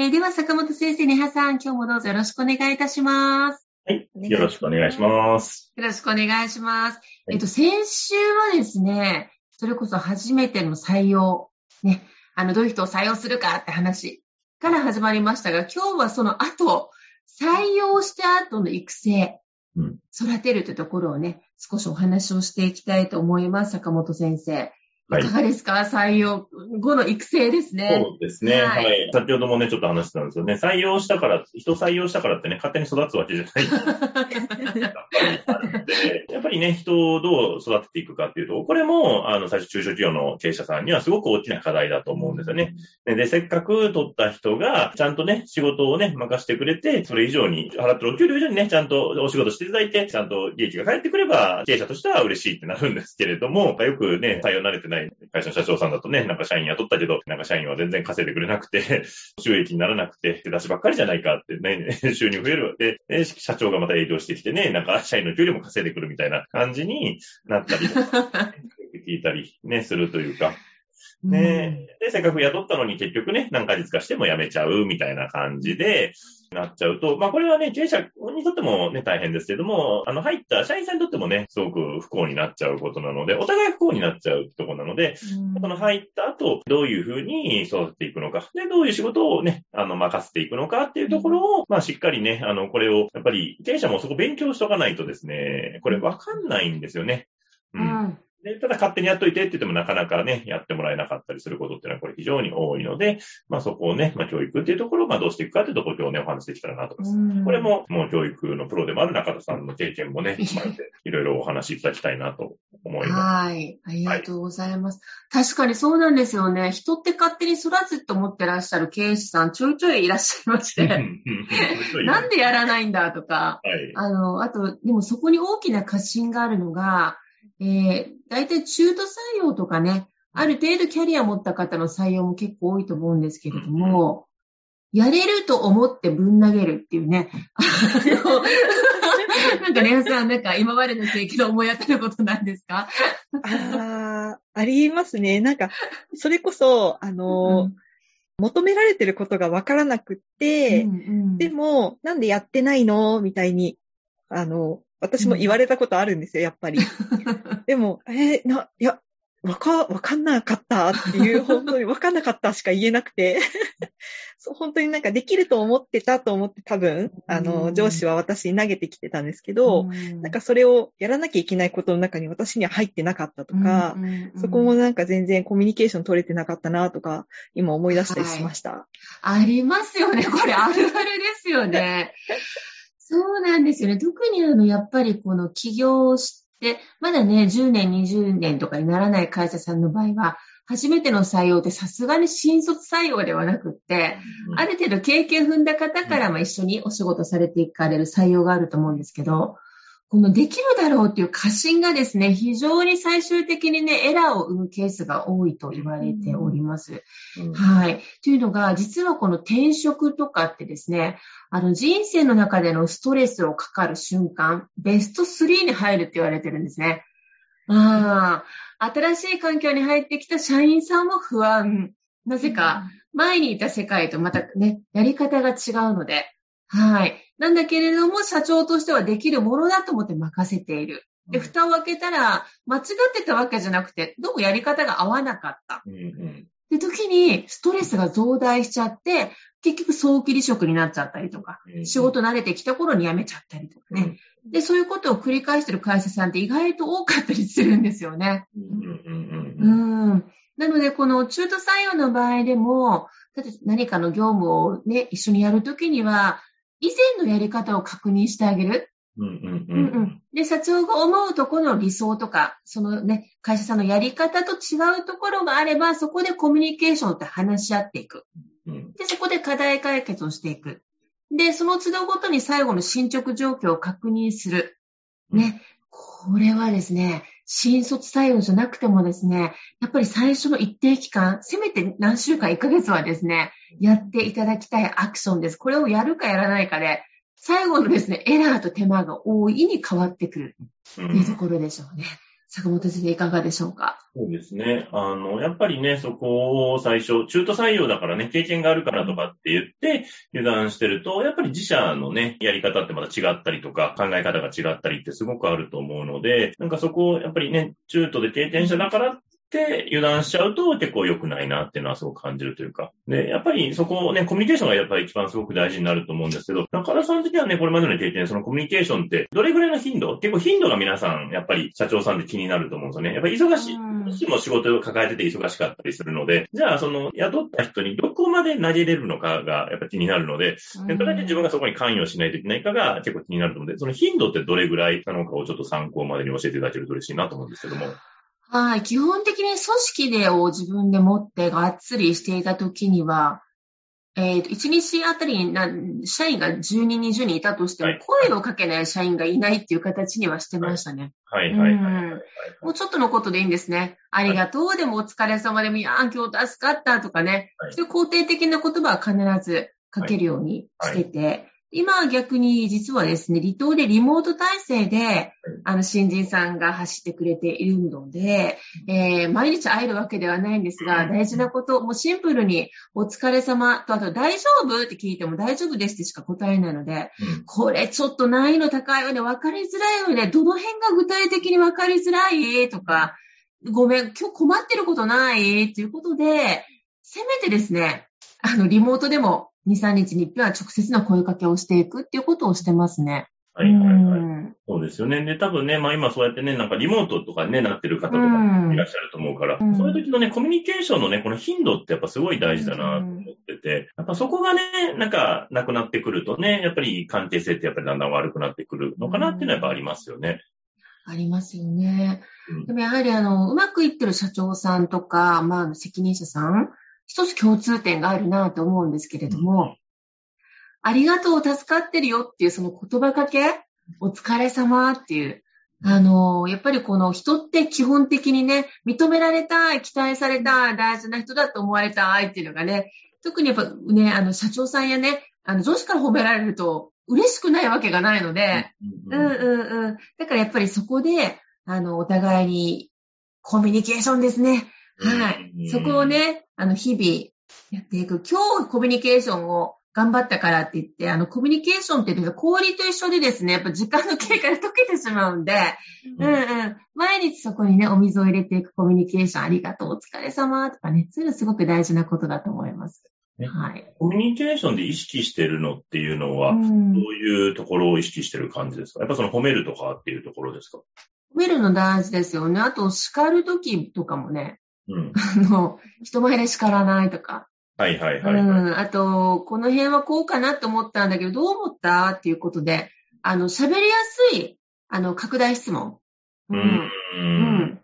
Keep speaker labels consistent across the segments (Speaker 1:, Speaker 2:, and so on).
Speaker 1: えー、では、坂本先生、ねはさん、今日もどうぞよろしくお願いいたします。
Speaker 2: はい。よろしくお願いします。
Speaker 1: よろしくお願いします。はい、えっと、先週はですね、それこそ初めての採用、ね、あの、どういう人を採用するかって話から始まりましたが、今日はその後、採用した後の育成、うん、育てるというところをね、少しお話をしていきたいと思います、坂本先生。いかがですか、はい、採用後の育成ですね。
Speaker 2: そうですね。はい、はい。先ほどもね、ちょっと話してたんですよね。採用したから、人採用したからってね、勝手に育つわけじゃない。やっぱりね、人をどう育てていくかっていうと、これも、あの、最初中小企業の経営者さんにはすごく大きな課題だと思うんですよね。で、せっかく取った人が、ちゃんとね、仕事をね、任せてくれて、それ以上に、払ってるお給料以上にね、ちゃんとお仕事していただいて、ちゃんと利益が返ってくれば、経営者としては嬉しいってなるんですけれども、よくね、採用慣れてないない会社の社長さんだとね、なんか社員雇ったけど、なんか社員は全然稼いでくれなくて、収益にならなくて、手出しばっかりじゃないかってね、収入増える。で、社長がまた営業してきてね、なんか社員の給料も稼いでくるみたいな感じになったり、聞いたりね、するというか。ね、で、せっかく雇ったのに結局ね、何ヶ月かしても辞めちゃうみたいな感じで、なっちゃうと、まあこれはね、経営者にとってもね、大変ですけども、あの、入った社員さんにとってもね、すごく不幸になっちゃうことなので、お互い不幸になっちゃうところなので、うん、この入った後、どういうふうに育てていくのか、で、どういう仕事をね、あの、任せていくのかっていうところを、まあしっかりね、あの、これを、やっぱり経営者もそこ勉強しとかないとですね、これわかんないんですよね。うん、うんで、ただ勝手にやっといてって言ってもなかなかね、やってもらえなかったりすることっていうのはこれ非常に多いので、まあそこをね、まあ教育っていうところをまあどうしていくかっていうところを今日ね、お話できたらなと思います。これももう教育のプロでもある中田さんの経験もね、踏まえていろいろお話しいただきたいなと思います。
Speaker 1: はい。ありがとうございます。はい、確かにそうなんですよね。人って勝手に育つって思ってらっしゃる経営士さんちょいちょいいらっしゃいまして、なんでやらないんだとか、はい、あの、あと、でもそこに大きな過信があるのが、えー、大体中途採用とかね、ある程度キャリア持った方の採用も結構多いと思うんですけれども、やれると思ってぶん投げるっていうね。なんかね、さん、なんか今までの経験で思い当たることなんですか？
Speaker 3: ああ、ありますね。なんか、それこそ、あの、うん、求められてることがわからなくって、うんうん、でも、なんでやってないの？みたいに、あの、私も言われたことあるんですよ、やっぱり。でも、えー、な、いや、わか、わかんなかったっていう、本当にわかんなかったしか言えなくて そう、本当になんかできると思ってたと思って多分、あの、上司は私に投げてきてたんですけど、なんかそれをやらなきゃいけないことの中に私には入ってなかったとか、そこもなんか全然コミュニケーション取れてなかったなとか、今思い出したりしました。
Speaker 1: はい、ありますよね。これあるあるですよね。そうなんですよね。特にあの、やっぱりこの起業して、まだね、10年、20年とかにならない会社さんの場合は、初めての採用ってさすがに新卒採用ではなくって、うん、ある程度経験踏んだ方からも一緒にお仕事されていかれる採用があると思うんですけど、このできるだろうっていう過信がですね、非常に最終的にね、エラーを生むケースが多いと言われております。うん、はい。というのが、実はこの転職とかってですね、あの人生の中でのストレスをかかる瞬間、ベスト3に入るって言われてるんですね。ああ、新しい環境に入ってきた社員さんも不安。なぜか、前にいた世界とまたね、やり方が違うので、はい。なんだけれども、社長としてはできるものだと思って任せている。で、蓋を開けたら、間違ってたわけじゃなくて、どうもやり方が合わなかった。うんうん、で、時にストレスが増大しちゃって、結局早期離職になっちゃったりとか、仕事慣れてきた頃に辞めちゃったりとかね。で、そういうことを繰り返してる会社さんって意外と多かったりするんですよね。うん。なので、この中途採用の場合でも、例えば何かの業務をね、一緒にやるときには、以前のやり方を確認してあげる。で、社長が思うところの理想とか、そのね、会社さんのやり方と違うところがあれば、そこでコミュニケーションって話し合っていく。で、そこで課題解決をしていく。で、その都度ごとに最後の進捗状況を確認する。ね。これはですね、新卒採用じゃなくてもですね、やっぱり最初の一定期間、せめて何週間、1ヶ月はですね、やっていただきたいアクションです。これをやるかやらないかで、最後のですね、エラーと手間が大いに変わってくるっていうところでしょうね。うん坂本先生いかがでしょうか？
Speaker 2: そうですね。あの、やっぱりね、そこを最初、中途採用だからね、経験があるからとかって言って、油断してると、やっぱり自社のね、やり方ってまた違ったりとか、考え方が違ったりってすごくあると思うので、なんかそこをやっぱりね、中途で経験者だからっって油断しちゃうと結構良くないなっていうのはすごく感じるというか。で、やっぱりそこをね、コミュニケーションがやっぱり一番すごく大事になると思うんですけど、中田さん的にはね、これまでの経験、そのコミュニケーションってどれぐらいの頻度？結構頻度が皆さん、やっぱり社長さんで気になると思うんですよね。やっぱり忙しい、どうしても仕事を抱えてて忙しかったりするので、じゃあその雇った人にどこまで投げれるのかがやっぱ気になるので、どれだけ自分がそこに関与しないといけないかが結構気になると思うので、その頻度ってどれぐらいなのかをちょっと参考までに教えていただけると嬉しいなと思うんですけども。
Speaker 1: はい。基本的に組織でを自分で持ってがっつりしていたときには、えっ、ー、と、1日あたりにな、社員が10人、20人いたとしても、声をかけない社員がいないっていう形にはしてましたね。
Speaker 2: はい、はい、はい。
Speaker 1: もうちょっとのことでいいんですね。ありがとう、でもお疲れ様でも、いや、今日助かったとかね。はい、そういう肯定的な言葉は必ずかけるようにしてて、今は逆に実はですね、離島でリモート体制で、あの、新人さんが走ってくれているので、えー、毎日会えるわけではないんですが、大事なこと、もうシンプルに、お疲れ様と、あと、大丈夫って聞いても大丈夫ですってしか答えないので、うん、これちょっと難易度高いよね、分かりづらいよね、どの辺が具体的に分かりづらい？とか、ごめん、今日困ってることない？ということで、せめてですね、あの、リモートでも2、3日に一遍は直接の声かけをしていくっていうことをしてますね。
Speaker 2: はいはいはい。うそうですよね。で、多分ね、まあ今そうやってね、なんかリモートとかね、なってる方とかいらっしゃると思うから、うん、そういう時のね、コミュニケーションのね、この頻度ってやっぱすごい大事だなと思ってて、やっぱそこがね、なんかなくなってくるとね、やっぱり関係性ってやっぱりだんだん悪くなってくるのかなっていうのはやっぱありますよね。
Speaker 1: ありますよね。でもやはりあの、うまくいってる社長さんとか、まあ責任者さん、一つ共通点があるなと思うんですけれども、うん、ありがとう、助かってるよっていうその言葉かけ、お疲れ様っていう、あの、やっぱりこの人って基本的にね、認められたい、期待されたい、大事な人だと思われたいっていうのがね、特にやっぱね、あの、社長さんやね、あの、上司から褒められると嬉しくないわけがないので、うんうんうん。だからやっぱりそこで、あの、お互いにコミュニケーションですね。はい。そこをね、あの、日々やっていく。今日コミュニケーションを頑張ったからって言って、あの、コミュニケーションって言うと、氷と一緒でですね、やっぱ時間の経過で溶けてしまうんで、うん、うんうん毎日そこにね、お水を入れていくコミュニケーション、ありがとう、お疲れ様とかね、そういうのすごく大事なことだと思います。
Speaker 2: はい。コミュニケーションで意識してるのっていうのは、どういうところを意識してる感じですか、やっぱその褒めるとかっていうところですか？
Speaker 1: 褒めるの大事ですよね。あと、叱るときとかもね、うん、あの、人前で叱らないとか。
Speaker 2: はいはいはい、
Speaker 1: はい、うん。あと、この辺はこうかなと思ったんだけど、どう思った？っていうことで、あの、喋りやすい、あの、拡大質問。うん。うん。うん、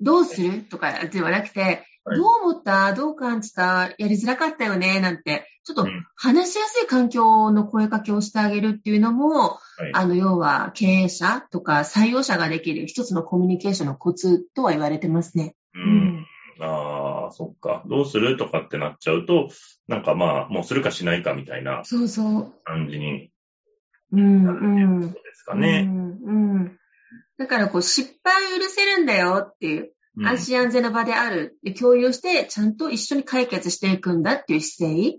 Speaker 1: どうする？とかではなくて、どう思った？どう感じた？やりづらかったよね？なんて、ちょっと話しやすい環境の声かけをしてあげるっていうのも、はい、あの、要は経営者とか採用者ができる一つのコミュニケーションのコツとは言われてますね。
Speaker 2: うん。ああ、そっか。どうするとかってなっちゃうと、なんかまあ、もうするかしないかみたいな
Speaker 1: そうそう。
Speaker 2: 感じに
Speaker 1: なるっていう
Speaker 2: ことですかね。
Speaker 1: うん、うん。だからこう、失敗を許せるんだよっていう、安心安全な場である、共有して、ちゃんと一緒に解決していくんだっていう姿勢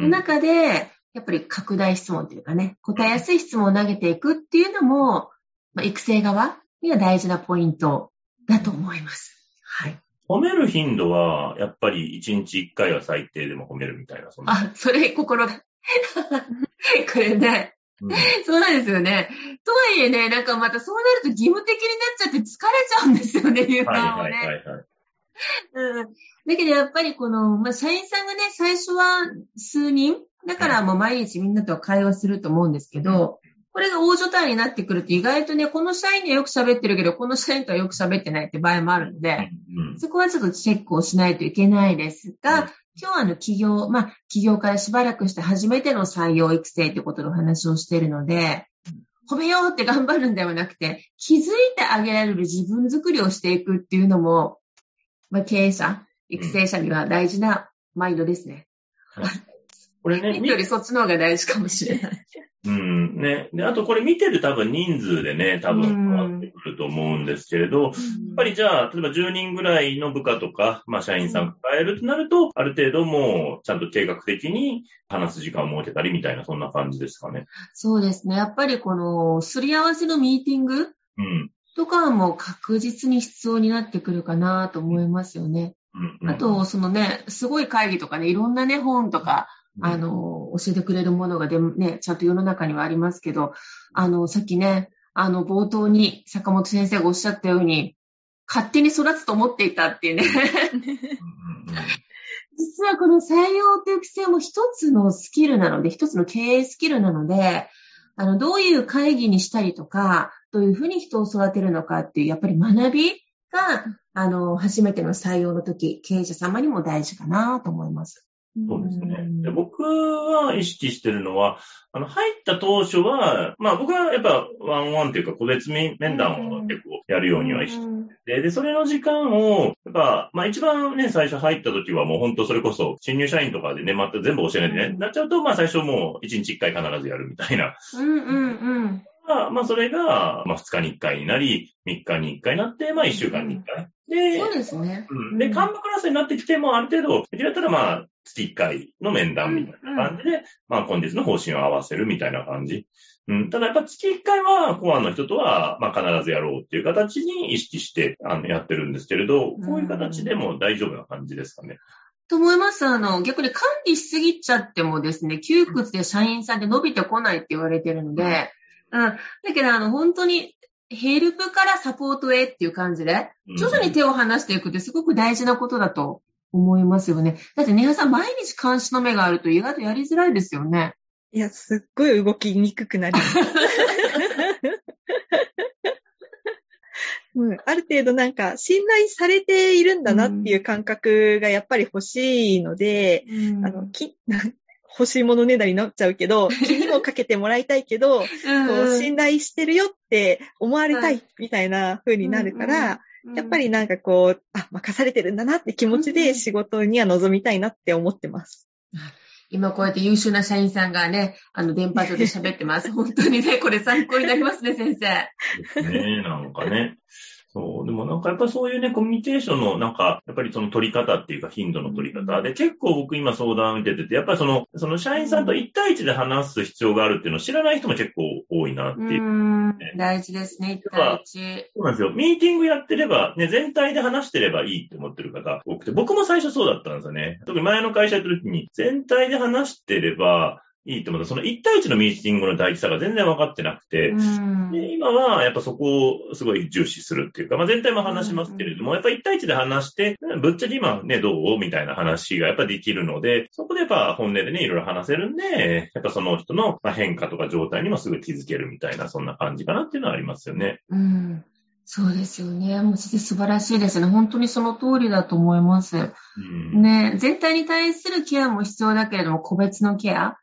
Speaker 1: の中で、やっぱり拡大質問というかね、答えやすい質問を投げていくっていうのも、まあ、育成側には大事なポイントだと思います。はい。
Speaker 2: 褒める頻度は、やっぱり1日1回は最低でも褒めるみたいな、
Speaker 1: そあ、それ心だ。これね、うん、そうなんですよね。とはいえね、なんかまたそうなると義務的になっちゃって疲れちゃうんですよね、夕飯をね。はいはいはい、はい。うん。だけどやっぱりこの、まあ、社員さんがね、最初は数人、だからもう毎日みんなと会話すると思うんですけど、これが大所帯になってくると意外とね、この社員にはよく喋ってるけど、この社員とはよく喋ってないって場合もあるので、うん、そこはちょっとチェックをしないといけないですが、うん、今日はあの企業、まあ企業からしばらくして初めての採用育成ということの話をしているので、褒めようって頑張るんではなくて、気づいてあげられる自分作りをしていくっていうのも、まあ経営者、育成者には大事なマインドですね。はい、これね。よりそっちの方が大事かもしれない。
Speaker 2: うん。ね。で、あとこれ見てる多分人数でね、多分変わってくると思うんですけれど、やっぱりじゃあ、例えば10人ぐらいの部下とか、まあ社員さん抱えるとなると、ある程度もうちゃんと計画的に話す時間を設けたりみたいな、そんな感じですかね。
Speaker 1: そうですね。やっぱりこの、すり合わせのミーティングうん。とかはもう確実に必要になってくるかなと思いますよね。うんうん、あと、そのね、すごい会議とかね、いろんなね、本とか、あの、教えてくれるものがでもね、ちゃんと世の中にはありますけど、あの、さっきね、あの、冒頭に坂本先生がおっしゃったように、勝手に育つと思っていたっていうね。実はこの採用という規制も一つのスキルなので、一つの経営スキルなので、あの、どういう会議にしたりとか、どういうふうに人を育てるのかっていう、やっぱり学びが、あの、初めての採用の時、経営者様にも大事かなと思います。
Speaker 2: そうですね。で僕は意識してるのは、あの、入った当初は、まあ僕はやっぱワンワンっていうか個別面談を結構やるようにはしてで、それの時間を、やっぱ、まあ一番ね、最初入った時はもう本当それこそ新入社員とかでね、また全部教えないでね、なっちゃうと、まあ最初もう1日1回必ずやるみたいな。うんうんうん。まあ、それが、まあ、2日に1回になり、3日に1回になって、まあ、1週間に1回。
Speaker 1: で、そうですね。
Speaker 2: うん。で、幹部クラスになってきても、ある程度、できたら、まあ、月1回の面談みたいな感じで、うんうん、まあ、本日の方針を合わせるみたいな感じ。うん。ただ、やっぱ月1回は、コアの人とは、まあ、必ずやろうっていう形に意識して、あの、やってるんですけれど、こういう形でも大丈夫な感じですかね？
Speaker 1: と思います。あの、逆に管理しすぎちゃってもですね、窮屈で社員さんで伸びてこないって言われてるので、うん。だけど、あの、本当に、ヘルプからサポートへっていう感じで、徐々に手を離していくってすごく大事なことだと思いますよね。だって、ネハさん、毎日監視の目があると意外とやりづらいですよね。
Speaker 3: いや、すっごい動きにくくなります。うん、ある程度なんか信頼されているんだなっていう感覚がやっぱり欲しいので、うん、あのき 欲しいものねだりになっちゃうけど、気にもかけてもらいたいけど、うん、信頼してるよって思われたいみたいな風になるから、やっぱりなんかこう、あ、任されてるんだなって気持ちで仕事には臨みたいなって思ってます。
Speaker 1: 今こうやって優秀な社員さんがね、あの、電波上で喋ってます。本当にね、これ参考になりますね、先生。
Speaker 2: ですね、なんかね。そう。でもなんかやっぱりそういうね、コミュニケーションのなんか、やっぱりその取り方っていうか頻度の取り方で、結構僕今相談受けてて、やっぱりその、その社員さんと1対1で話す必要があるっていうのを知らない人も結構多いなっていう、
Speaker 1: ね、大事ですね、1対1。
Speaker 2: そうなんですよ。ミーティングやってれば、ね、全体で話してればいいって思ってる方多くて、僕も最初そうだったんですよね。特に前の会社やった時に、全体で話してれば、いいと思うその1対1のミーティングの大事さが全然分かってなくて、で今はやっぱそこをすごい重視するっていうか、まあ、全体も話しますけれども、やっぱ1対1で話して、ぶっちゃけ今ね、どうみたいな話がやっぱできるので、そこでやっぱ本音でね、いろいろ話せるんで、やっぱその人の変化とか状態にもすぐ気づけるみたいな、そんな感じかなっていうのはありますよね。
Speaker 1: うんそうですよね。もう素晴らしいですね。本当にその通りだと思います。うん、ね、全体に対するケアも必要だけれども、個別のケア。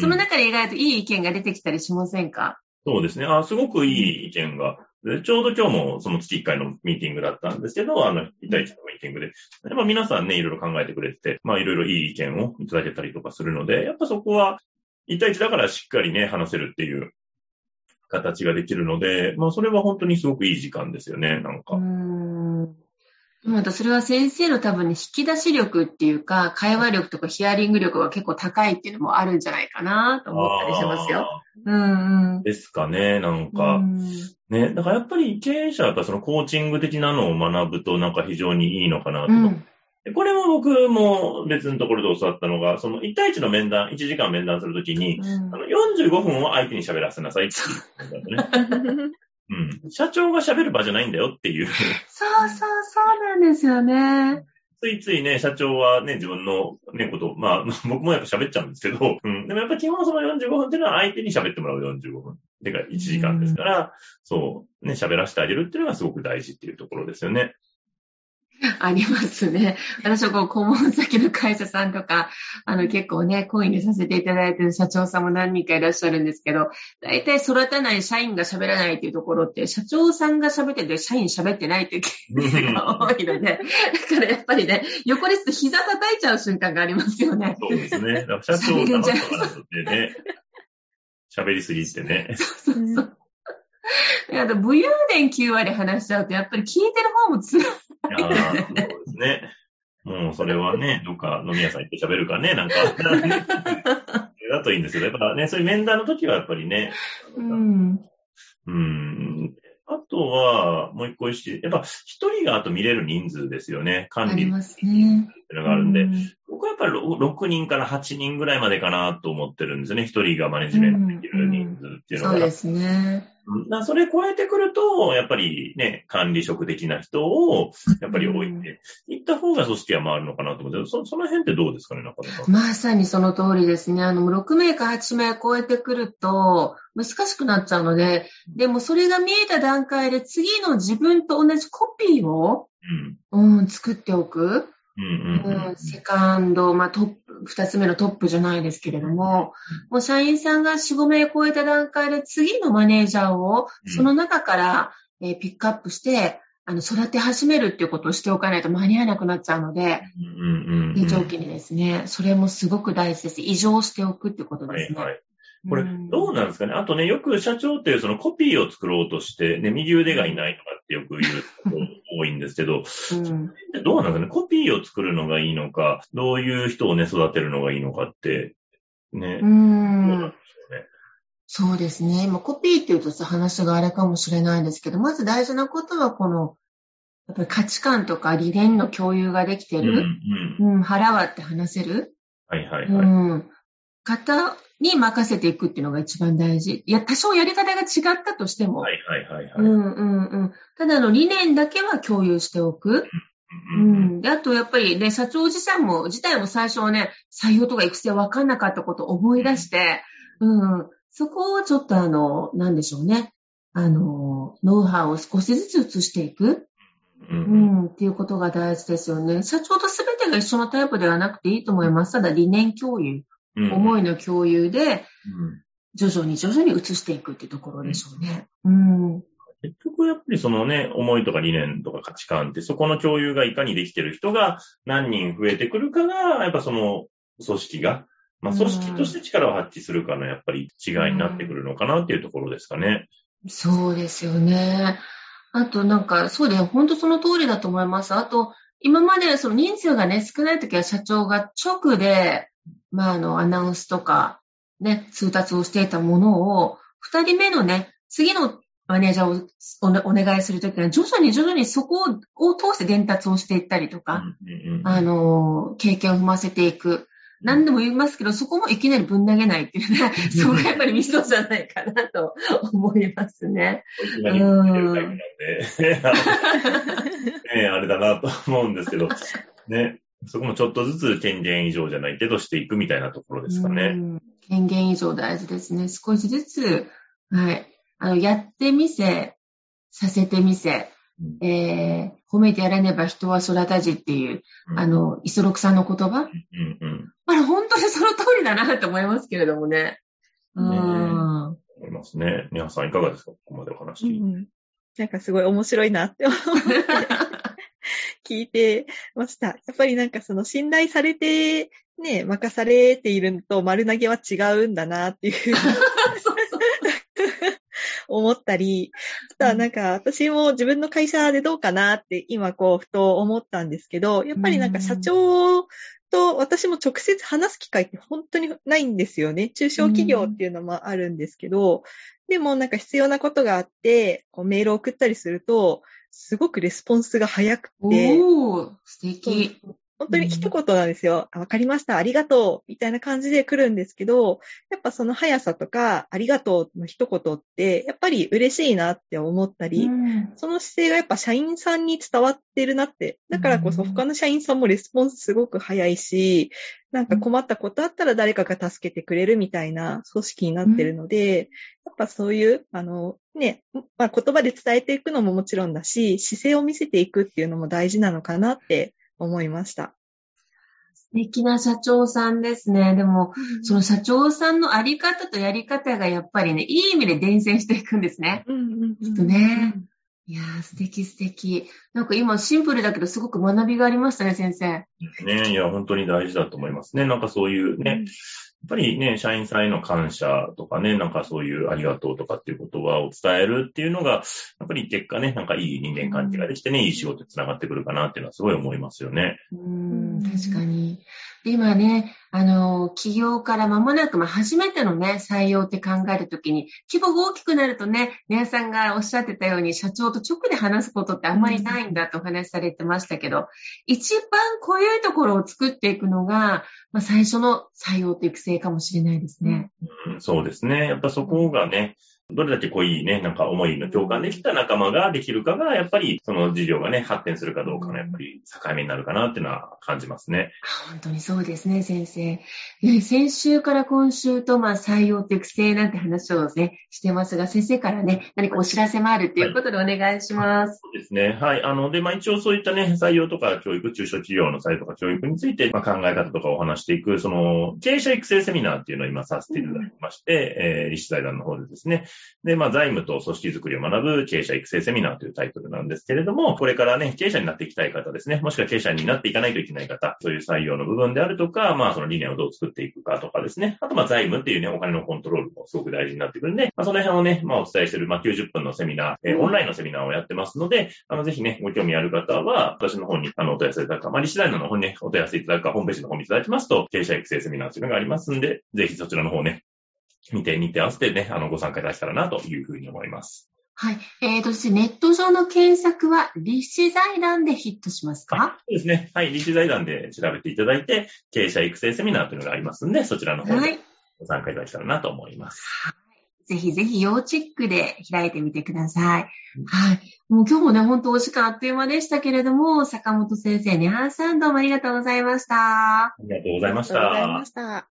Speaker 1: その中で意外といい意見が出てきたりしませんか？
Speaker 2: そうですね。あ、すごくいい意見が。でちょうど今日もその月1回のミーティングだったんですけど、あの、1対1のミーティングで。まあ皆さんね、いろいろ考えてくれてて、まあいろいろいい意見をいただけたりとかするので、やっぱそこは1対1だからしっかりね、話せるっていう形ができるので、まあそれは本当にすごくいい時間ですよね、なんか。うん
Speaker 1: またそれは先生の多分ね、引き出し力っていうか、会話力とかヒアリング力が結構高いっていうのもあるんじゃないかなと思ったりしますよ。うんうん。
Speaker 2: ですかね、なんか。
Speaker 1: うん
Speaker 2: ね、だからやっぱり経営者はやっぱそのコーチング的なのを学ぶとなんか非常にいいのかなと。
Speaker 1: うん。
Speaker 2: でこれも僕も別のところで教わったのが、その1対1の面談、1時間面談するときに、
Speaker 1: うん
Speaker 2: あの45分を相手に喋らせなさいって。うん。社長が喋る場じゃないんだよっていう。
Speaker 1: そうそうそうなんですよね。
Speaker 2: ついついね、社長はね、自分のね、こと、まあ、僕もやっぱ喋っちゃうんですけど、うん。でもやっぱ基本その45分っていうのは相手に喋ってもらう45分。てか1時間ですから、そう、ね、喋らせてあげるっていうのがすごく大事っていうところですよね。
Speaker 1: ありますね。私はこう、顧問先の会社さんとか、あの結構ね、コインにさせていただいている社長さんも何人かいらっしゃるんですけど、大体育たない社員が喋らないっていうところって、社長さんが喋ってて社員喋ってないっていうケースが多いので、だからやっぱりね、横にすると膝叩いちゃう瞬間がありますよね。
Speaker 2: そうですね。社長を黙ってね、喋りすぎってね。
Speaker 1: そうそう。あと、武勇伝9割話しちゃうと、やっぱり聞いてる方も辛い。
Speaker 2: いやーそうですね。もうそれはね、どっか飲み屋さん行って喋るかね、なんか。だといいんですけど、やっぱね、そういう面談の時はやっぱりね、
Speaker 1: うん。
Speaker 2: うん。あとは、もう一個意識、やっぱ一人があと見れる人数ですよね。
Speaker 1: あ
Speaker 2: 管理って
Speaker 1: りますね。
Speaker 2: いうのがあるんで、
Speaker 1: う
Speaker 2: 僕はやっぱり6人から8人ぐらいまでかなと思ってるんですよね。一人がマネジメントできる人数っていうのが。
Speaker 1: そうですね。
Speaker 2: うんだそれ超えてくると、やっぱりね、管理職的な人を、やっぱり置いて、いった方が組織は回るのかなと思って、そその辺ってどうですかね、中田さん。
Speaker 1: まさにその通りですね。あの、6名か8名超えてくると、難しくなっちゃうので、でもそれが見えた段階で次の自分と同じコピーを、
Speaker 2: うん。
Speaker 1: うん、作っておく。
Speaker 2: うんうんうん
Speaker 1: うん、セカンド、まあトップ、二つ目のトップじゃないですけれども、もう社員さんが4、5名超えた段階で次のマネージャーを
Speaker 2: うん
Speaker 1: その中から、えーピックアップして、あの、育て始めるっていうことをしておかないと間に合わなくなっちゃうので、
Speaker 2: うんうんうん
Speaker 1: 非常期にですね、それもすごく大事です。異常しておくってことですね。
Speaker 2: はいはい。これ
Speaker 1: ん、
Speaker 2: どうなんですかね？あとね、よく社長っていうそのコピーを作ろうとして、ね、右腕がいないとかってよく言う人多いんですけど、
Speaker 1: うん
Speaker 2: どうなんですかね？コピーを作るのがいいのか、どういう人をね、育てるのがいいのかって、ね。
Speaker 1: う
Speaker 2: ん。
Speaker 1: そうですね。今コピーっていうと話があれかもしれないんですけど、まず大事なことはこの、やっぱり価値観とか理念の共有ができて
Speaker 2: うん、う
Speaker 1: る。
Speaker 2: ん。
Speaker 1: うん、腹割って話せる。
Speaker 2: はいはいはい。
Speaker 1: うん。方に任せていくっていうのが一番大事。いや、多少やり方が違ったとしても。
Speaker 2: はいはいはいはい。
Speaker 1: うんうんうん。ただの理念だけは共有しておく。う
Speaker 2: うん
Speaker 1: ん。で、あとやっぱりね、社長自身も、自体も最初はね、採用とか育成分かんなかったことを思い出して、うん。そこをちょっとあの、なんでしょうね。あの、ノウハウを少しずつ移していく。
Speaker 2: う
Speaker 1: うんん。っていうことが大事ですよね。社長と全てが一緒のタイプではなくていいと思います。ただ理念共有、
Speaker 2: うん
Speaker 1: 思いの共有で、
Speaker 2: うん
Speaker 1: 徐々に徐々に移していくっていうところでしょうね。うん。
Speaker 2: 結局やっぱりそのね、思いとか理念とか価値観って、そこの共有がいかにできてる人が何人増えてくるかが、やっぱその組織が、まあ組織として力を発揮するかのやっぱり違いになってくるのかなっていうところですかね。
Speaker 1: そうですよね。あとなんか、そうで、本当その通りだと思います。あと、今までその人数がね、少ない時は社長が直で、まああの、アナウンスとか、ね、通達をしていたものを、二人目のね、次のマネージャーをお願いするときには、徐々に徐々にそこをを通して伝達をしていったりとか、あの、経験を踏ませていく。何でも言いますけど、そこもいきなりぶん投げないっていうね、そこがやっぱりミソじゃないかなと 思いますね。
Speaker 2: いきなり見てるタイプなんで、ね、あれだなと思うんですけど、ね、そこもちょっとずつ権限以上じゃないけどしていくみたいなところですか
Speaker 1: う
Speaker 2: ね。
Speaker 1: ん権限以上大事ですね。少しずつ、はい。あの、やってみせ、させてみせ、えー、褒めてやらねば人は育たじっていう、
Speaker 2: うん
Speaker 1: あの、磯六さんの言葉？
Speaker 2: うんうん。
Speaker 1: まあ、本当にその通りだなと思いますけれどもね。うん。
Speaker 2: 思いますね。皆さんいかがですか？ここまでお話。
Speaker 3: うんなんかすごい面白いなって思って 聞いてました。やっぱりなんかその信頼されて、ね、任されているのと丸投げは違うんだなっていうふうに 思ったり、あとはなんか私も自分の会社でどうかなって今こうふと思ったんですけど、やっぱりなんか社長と私も直接話す機会って本当にないんですよね。中小企業っていうのもあるんですけど、でもなんか必要なことがあって、こうメールを送ったりすると、すごくレスポンスが早くて。
Speaker 1: おー、素敵。
Speaker 3: 本当に一言なんですよ。わ、うん、かりました。ありがとう。みたいな感じで来るんですけど、やっぱその速さとか、ありがとうの一言って、やっぱり嬉しいなって思ったり、うん、その姿勢がやっぱ社員さんに伝わってるなって。だからこそ他の社員さんもレスポンスすごく早いし、なんか困ったことあったら誰かが助けてくれるみたいな組織になってるので、やっぱそういう、あの、ね、まあ、言葉で伝えていくのももちろんだし、姿勢を見せていくっていうのも大事なのかなって思いました。
Speaker 1: 素敵な社長さんですね。でも、うん、その社長さんのあり方とやり方がやっぱりね、いい意味で伝染していくんですね。うんうんうん、きっとね。いやー、素敵素敵。なんか今シンプルだけどすごく学びがありましたね、先生。
Speaker 2: ねいや、本当に大事だと思いますね。なんかそういうね、っぱりね、社員さんへの感謝とかね、なんかそういうありがとうとかっていう言葉を伝えるっていうのが、やっぱり結果ね、なんかいい人間関係ができてね、いい仕事につながってくるかなっていうのはすごい思いますよね。
Speaker 1: うん、確かに。で、今ね、あの、企業から間もなく、まあ、初めてのね、採用って考えるときに、規模が大きくなるとね、皆さんがおっしゃってたように、社長と直で話すことってあんまりないんだとお話しされてましたけど、一番濃いところを作っていくのが、まあ、最初の採用と育成かもしれないですね。
Speaker 2: そうですね。やっぱそこがね、どれだけ濃いね、なんか思いの共感できた仲間ができるかが、やっぱりその事業がね、発展するかどうかのやっぱり境目になるかなっていうのは感じますね。
Speaker 1: 本当にそうですね、先生。ね、先週から今週と、まあ、採用と育成なんて話をね、してますが、先生からね、何かお知らせもあるっていうことでお願いします。
Speaker 2: はい、そうですね。はい。あの、で、まあ、一応そういったね、採用とか教育、中小企業の採用とか教育について、まあ、考え方とかを話していく、その、経営者育成セミナーっていうのを今させていただきまして、うん、えー、立志財団の方でですね。で、まあ、財務ムと組織づくりを学ぶ経営者育成セミナーというタイトルなんですけれども、これからね、経営者になっていきたい方ですね、もしくは経営者になっていかないといけない方、そういう採用の部分であるとか、まあその理念をどう作っていくかとかですね、あとまあ財務っていうね、お金のコントロールもすごく大事になってくるんで、まあその辺をね、まあお伝えしている、まあ90分のセミナー、えー、オンラインのセミナーをやってますので、あのぜひね、ご興味ある方は、私の方にあのお問い合わせいただくか、まあ、西大の方にね、お問い合わせいただくか、ホームページの方にいただきますと、経営者育成セミナーというのがありますんで、ぜひそちらの方ね、見て、日程合わせてね、あの、ご参加いただけたらなというふうに思います。
Speaker 1: はい。えーと、ネット上の検索は、立志財団でヒットしますか？
Speaker 2: そうですね。はい。立志財団で調べていただいて、経営者育成セミナーというのがありますんで、そちらの方でご参加いただけたらなと思います。
Speaker 1: はい。ぜひぜひ要チェックで開いてみてください。はい。もう今日もね、本当お時間あっという間でしたけれども、坂本先生、ネハンさんどうもありがとうございました。
Speaker 2: ありがとうございました。ありがとうございました。